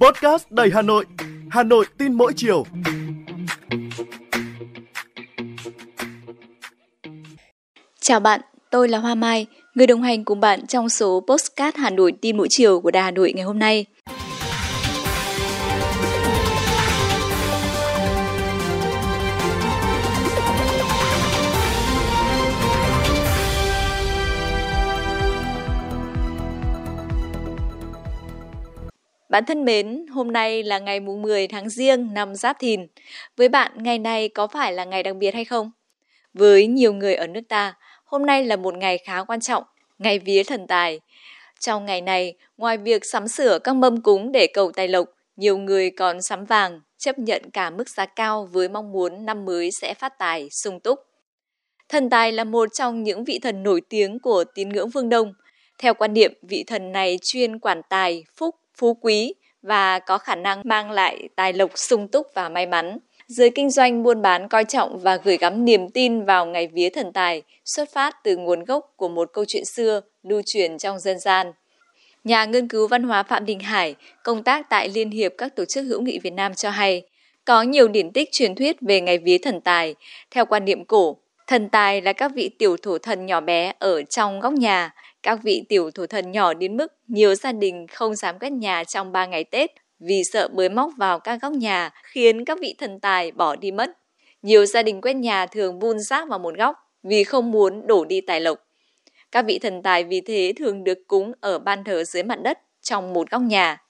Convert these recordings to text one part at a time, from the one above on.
Podcast đầy Hà Nội, Hà Nội tin mỗi chiều. Chào bạn, tôi là Hoa Mai, người đồng hành cùng bạn trong số Postcard Hà Nội tin mỗi chiều của Đài Hà Nội ngày hôm nay. Bạn thân mến, hôm nay là ngày mùng 10 tháng Giêng năm Giáp Thìn. Với bạn, ngày này có phải là ngày đặc biệt hay không? Với nhiều người ở nước ta, hôm nay là một ngày khá quan trọng, ngày vía thần tài. Trong ngày này, ngoài việc sắm sửa các mâm cúng để cầu tài lộc, nhiều người còn sắm vàng, chấp nhận cả mức giá cao với mong muốn năm mới sẽ phát tài, sung túc. Thần tài là một trong những vị thần nổi tiếng của tín ngưỡng phương Đông. Theo quan niệm, vị thần này chuyên quản tài, phúc, phú quý và có khả năng mang lại tài lộc sung túc và may mắn. Giới kinh doanh buôn bán coi trọng và gửi gắm niềm tin vào ngày vía thần tài xuất phát từ nguồn gốc của một câu chuyện xưa lưu truyền trong dân gian. Nhà nghiên cứu văn hóa Phạm Đình Hải, công tác tại Liên hiệp các tổ chức hữu nghị Việt Nam cho hay, có nhiều điển tích truyền thuyết về ngày vía thần tài. Theo quan niệm cổ, thần tài là các vị tiểu thổ thần nhỏ bé ở trong góc nhà, các vị tiểu thổ thần nhỏ đến mức nhiều gia đình không dám cất nhà trong 3 ngày Tết vì sợ bới móc vào các góc nhà khiến các vị thần tài bỏ đi mất. Nhiều gia đình quét nhà thường vun rác vào một góc vì không muốn đổ đi tài lộc. Các vị thần tài vì thế thường được cúng ở ban thờ dưới mặt đất trong một góc nhà.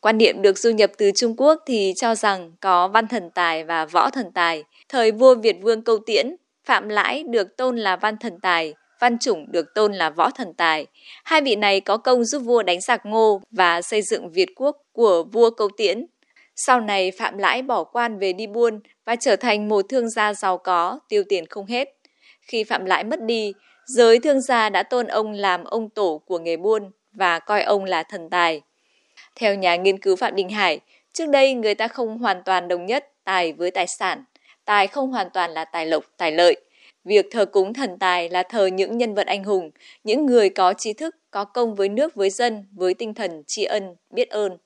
Quan niệm được du nhập từ Trung Quốc thì cho rằng có văn thần tài và võ thần tài. Thời vua Việt Vương Câu Tiễn, Phạm Lãi được tôn là văn thần tài, Văn Chủng được tôn là võ thần tài. Hai vị này có công giúp vua đánh giặc Ngô và xây dựng Việt quốc của vua Câu Tiễn. Sau này Phạm Lãi bỏ quan về đi buôn và trở thành một thương gia giàu có, tiêu tiền không hết. Khi Phạm Lãi mất đi, giới thương gia đã tôn ông làm ông tổ của nghề buôn và coi ông là thần tài. Theo nhà nghiên cứu Phạm Đình Hải, trước đây người ta không hoàn toàn đồng nhất tài với tài sản. Tài không hoàn toàn là tài lộc, tài lợi. Việc thờ cúng thần tài là thờ những nhân vật anh hùng, những người có trí thức, có công với nước với dân, với tinh thần tri ân, biết ơn.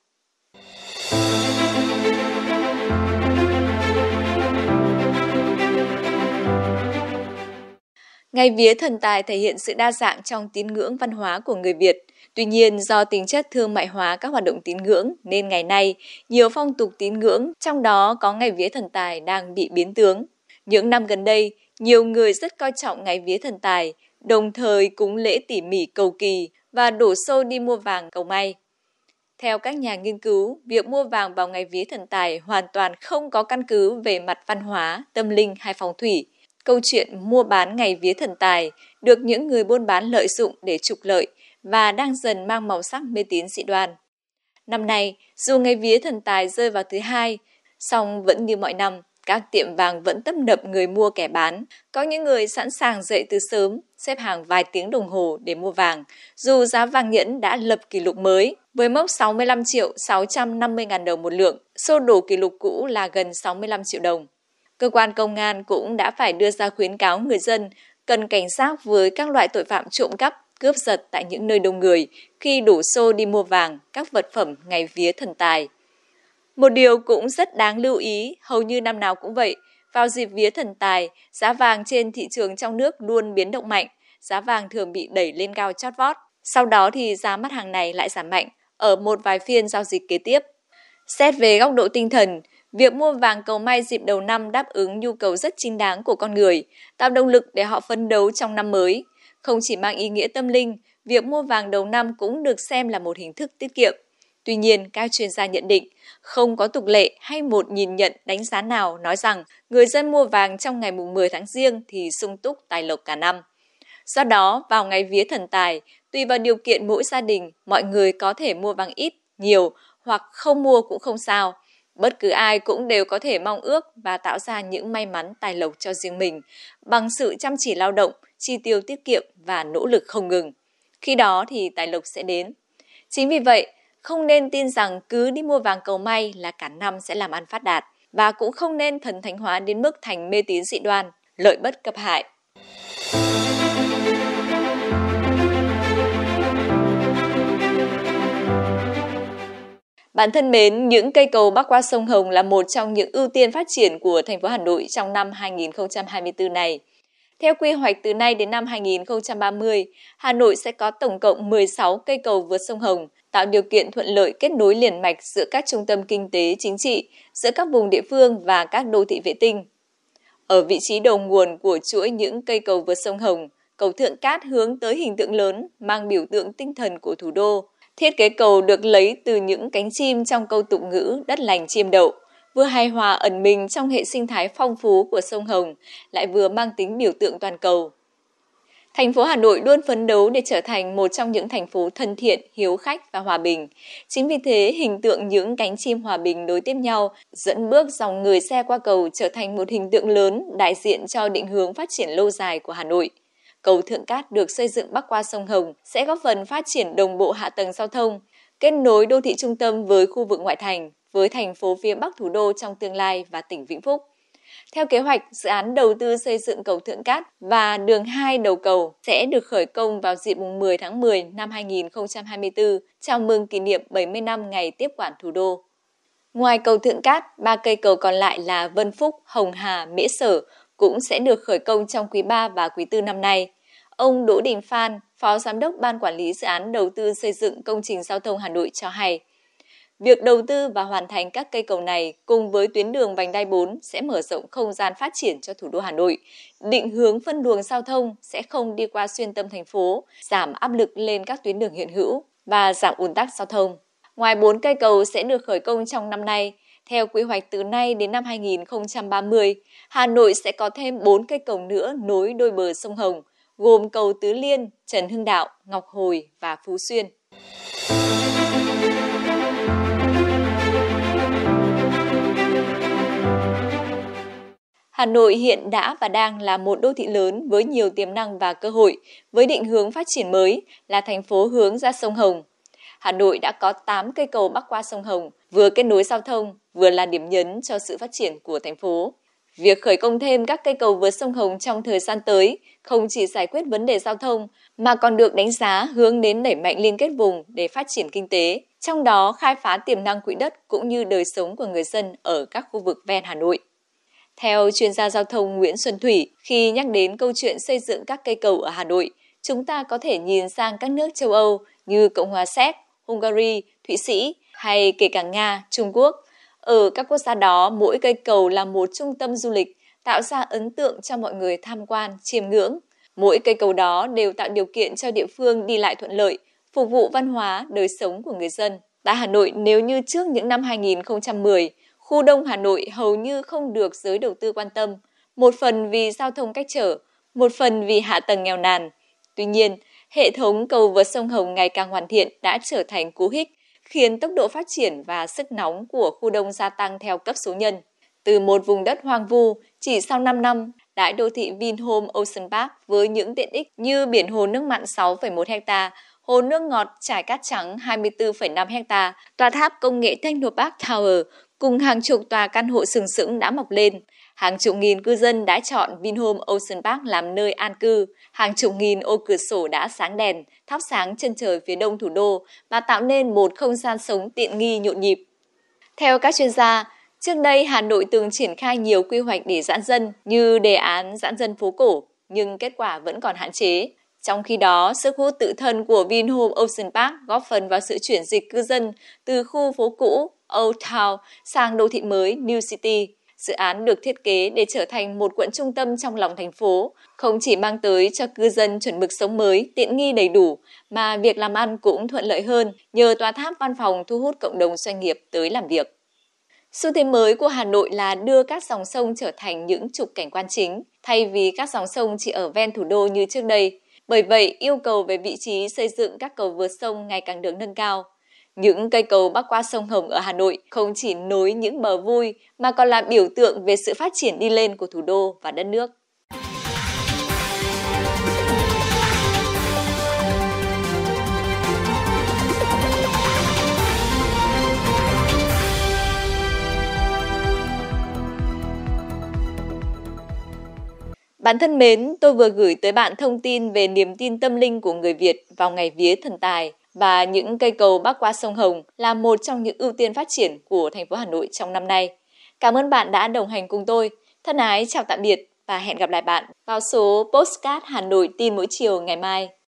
Ngày vía thần tài thể hiện sự đa dạng trong tín ngưỡng văn hóa của người Việt. Tuy nhiên, do tính chất thương mại hóa các hoạt động tín ngưỡng nên ngày nay nhiều phong tục tín ngưỡng, trong đó có ngày vía thần tài đang bị biến tướng. Những năm gần đây, nhiều người rất coi trọng ngày vía thần tài, đồng thời cúng lễ tỉ mỉ cầu kỳ và đổ xô đi mua vàng cầu may. Theo các nhà nghiên cứu, việc mua vàng vào ngày vía thần tài hoàn toàn không có căn cứ về mặt văn hóa, tâm linh hay phong thủy. Câu chuyện mua bán ngày vía thần tài được những người buôn bán lợi dụng để trục lợi và đang dần mang màu sắc mê tín dị đoan. Năm nay, dù ngày vía thần tài rơi vào thứ hai, song vẫn như mọi năm, các tiệm vàng vẫn tấp nập người mua kẻ bán. Có những người sẵn sàng dậy từ sớm, xếp hàng vài tiếng đồng hồ để mua vàng, dù giá vàng nhẫn đã lập kỷ lục mới với mốc 65 triệu 650 ngàn đồng một lượng, xô đổ kỷ lục cũ là gần 65 triệu đồng. Cơ quan công an cũng đã phải đưa ra khuyến cáo người dân cần cảnh giác với các loại tội phạm trộm cắp, cướp giật tại những nơi đông người khi đổ xô đi mua vàng, các vật phẩm ngày vía thần tài. Một điều cũng rất đáng lưu ý, hầu như năm nào cũng vậy, vào dịp vía thần tài, giá vàng trên thị trường trong nước luôn biến động mạnh, giá vàng thường bị đẩy lên cao chót vót. Sau đó thì giá mặt hàng này lại giảm mạnh ở một vài phiên giao dịch kế tiếp. Xét về góc độ tinh thần, việc mua vàng cầu may dịp đầu năm đáp ứng nhu cầu rất chính đáng của con người, tạo động lực để họ phấn đấu trong năm mới. Không chỉ mang ý nghĩa tâm linh, việc mua vàng đầu năm cũng được xem là một hình thức tiết kiệm. Tuy nhiên, các chuyên gia nhận định, không có tục lệ hay một nhìn nhận đánh giá nào nói rằng người dân mua vàng trong ngày mùng 10 tháng riêng thì sung túc tài lộc cả năm. Do đó, vào ngày vía thần tài, tùy vào điều kiện mỗi gia đình, mọi người có thể mua vàng ít, nhiều hoặc không mua cũng không sao. Bất cứ ai cũng đều có thể mong ước và tạo ra những may mắn tài lộc cho riêng mình bằng sự chăm chỉ lao động, chi tiêu tiết kiệm và nỗ lực không ngừng. Khi đó thì tài lộc sẽ đến. Chính vì vậy, không nên tin rằng cứ đi mua vàng cầu may là cả năm sẽ làm ăn phát đạt và cũng không nên thần thánh hóa đến mức thành mê tín dị đoan, lợi bất cập hại. Bạn thân mến, những cây cầu bắc qua sông Hồng là một trong những ưu tiên phát triển của thành phố Hà Nội trong năm 2024 này. Theo quy hoạch từ nay đến năm 2030, Hà Nội sẽ có tổng cộng 16 cây cầu vượt sông Hồng, tạo điều kiện thuận lợi kết nối liền mạch giữa các trung tâm kinh tế chính trị, giữa các vùng địa phương và các đô thị vệ tinh. Ở vị trí đầu nguồn của chuỗi những cây cầu vượt sông Hồng, cầu Thượng Cát hướng tới hình tượng lớn mang biểu tượng tinh thần của thủ đô. Thiết kế cầu được lấy từ những cánh chim trong câu tục ngữ đất lành chiêm đậu, vừa hài hòa ẩn mình trong hệ sinh thái phong phú của sông Hồng, lại vừa mang tính biểu tượng toàn cầu. Thành phố Hà Nội luôn phấn đấu để trở thành một trong những thành phố thân thiện, hiếu khách và hòa bình. Chính vì thế, hình tượng những cánh chim hòa bình nối tiếp nhau, dẫn bước dòng người xe qua cầu trở thành một hình tượng lớn đại diện cho định hướng phát triển lâu dài của Hà Nội. Cầu Thượng Cát được xây dựng bắc qua sông Hồng sẽ góp phần phát triển đồng bộ hạ tầng giao thông, kết nối đô thị trung tâm với khu vực ngoại thành, với thành phố phía Bắc thủ đô trong tương lai và tỉnh Vĩnh Phúc. Theo kế hoạch, dự án đầu tư xây dựng cầu Thượng Cát và đường 2 đầu cầu sẽ được khởi công vào dịp 10 tháng 10 năm 2024, chào mừng kỷ niệm 70 năm ngày tiếp quản thủ đô. Ngoài cầu Thượng Cát, ba cây cầu còn lại là Vân Phúc, Hồng Hà, Mễ Sở cũng sẽ được khởi công trong quý 3 và quý 4 năm nay. Ông Đỗ Đình Phan, Phó Giám đốc Ban Quản lý Dự án Đầu tư xây dựng công trình giao thông Hà Nội cho hay, Việc đầu tư và hoàn thành các cây cầu này cùng với tuyến đường vành đai 4 sẽ mở rộng không gian phát triển cho thủ đô Hà Nội. Định hướng phân luồng giao thông sẽ không đi qua xuyên tâm thành phố, giảm áp lực lên các tuyến đường hiện hữu và giảm ùn tắc giao thông. Ngoài 4 cây cầu sẽ được khởi công trong năm nay, theo quy hoạch từ nay đến năm 2030, Hà Nội sẽ có thêm 4 cây cầu nữa nối đôi bờ sông Hồng, gồm cầu Tứ Liên, Trần Hưng Đạo, Ngọc Hồi và Phú Xuyên. Hà Nội hiện đã và đang là một đô thị lớn với nhiều tiềm năng và cơ hội, với định hướng phát triển mới là thành phố hướng ra sông Hồng. Hà Nội đã có 8 cây cầu bắc qua sông Hồng, vừa kết nối giao thông, vừa là điểm nhấn cho sự phát triển của thành phố. Việc khởi công thêm các cây cầu vượt sông Hồng trong thời gian tới không chỉ giải quyết vấn đề giao thông mà còn được đánh giá hướng đến đẩy mạnh liên kết vùng để phát triển kinh tế, trong đó khai phá tiềm năng quỹ đất cũng như đời sống của người dân ở các khu vực ven Hà Nội. Theo chuyên gia giao thông Nguyễn Xuân Thủy, khi nhắc đến câu chuyện xây dựng các cây cầu ở Hà Nội, chúng ta có thể nhìn sang các nước châu Âu như Cộng hòa Séc, Hungary, Thụy Sĩ hay kể cả Nga, Trung Quốc. Ở các quốc gia đó, mỗi cây cầu là một trung tâm du lịch, tạo ra ấn tượng cho mọi người tham quan, chiêm ngưỡng. Mỗi cây cầu đó đều tạo điều kiện cho địa phương đi lại thuận lợi, phục vụ văn hóa, đời sống của người dân. Tại Hà Nội, nếu như trước những năm 2010, Khu đông Hà Nội hầu như không được giới đầu tư quan tâm, một phần vì giao thông cách trở, một phần vì hạ tầng nghèo nàn. Tuy nhiên, hệ thống cầu vượt sông Hồng ngày càng hoàn thiện đã trở thành cú hích, khiến tốc độ phát triển và sức nóng của khu đông gia tăng theo cấp số nhân. Từ một vùng đất hoang vu, chỉ sau 5 năm, đại đô thị Vinhome Ocean Park với những tiện ích như biển hồ nước mặn 6,1 ha, hồ nước ngọt trải cát trắng 24,5 ha, tòa tháp công nghệ Technopark Tower cùng hàng chục tòa căn hộ sừng sững đã mọc lên. Hàng chục nghìn cư dân đã chọn Vinhome Ocean Park làm nơi an cư. Hàng chục nghìn ô cửa sổ đã sáng đèn, thắp sáng chân trời phía đông thủ đô và tạo nên một không gian sống tiện nghi nhộn nhịp. Theo các chuyên gia, trước đây Hà Nội từng triển khai nhiều quy hoạch để giãn dân như đề án giãn dân phố cổ, nhưng kết quả vẫn còn hạn chế. Trong khi đó, sức hút tự thân của Vinhome Ocean Park góp phần vào sự chuyển dịch cư dân từ khu phố cũ Old Town sang đô thị mới New City. Dự án được thiết kế để trở thành một quận trung tâm trong lòng thành phố, không chỉ mang tới cho cư dân chuẩn mực sống mới, tiện nghi đầy đủ, mà việc làm ăn cũng thuận lợi hơn nhờ tòa tháp văn phòng thu hút cộng đồng doanh nghiệp tới làm việc. Xu thế mới của Hà Nội là đưa các dòng sông trở thành những trục cảnh quan chính, thay vì các dòng sông chỉ ở ven thủ đô như trước đây. Bởi vậy, yêu cầu về vị trí xây dựng các cầu vượt sông ngày càng được nâng cao. Những cây cầu bắc qua sông Hồng ở Hà Nội không chỉ nối những bờ vui mà còn là biểu tượng về sự phát triển đi lên của thủ đô và đất nước. Bạn thân mến, tôi vừa gửi tới bạn thông tin về niềm tin tâm linh của người Việt vào ngày vía thần tài và những cây cầu bắc qua sông Hồng là một trong những ưu tiên phát triển của thành phố Hà Nội trong năm nay. Cảm ơn bạn đã đồng hành cùng tôi. Thân ái chào tạm biệt và hẹn gặp lại bạn vào số Postcard Hà Nội tin mỗi chiều ngày mai.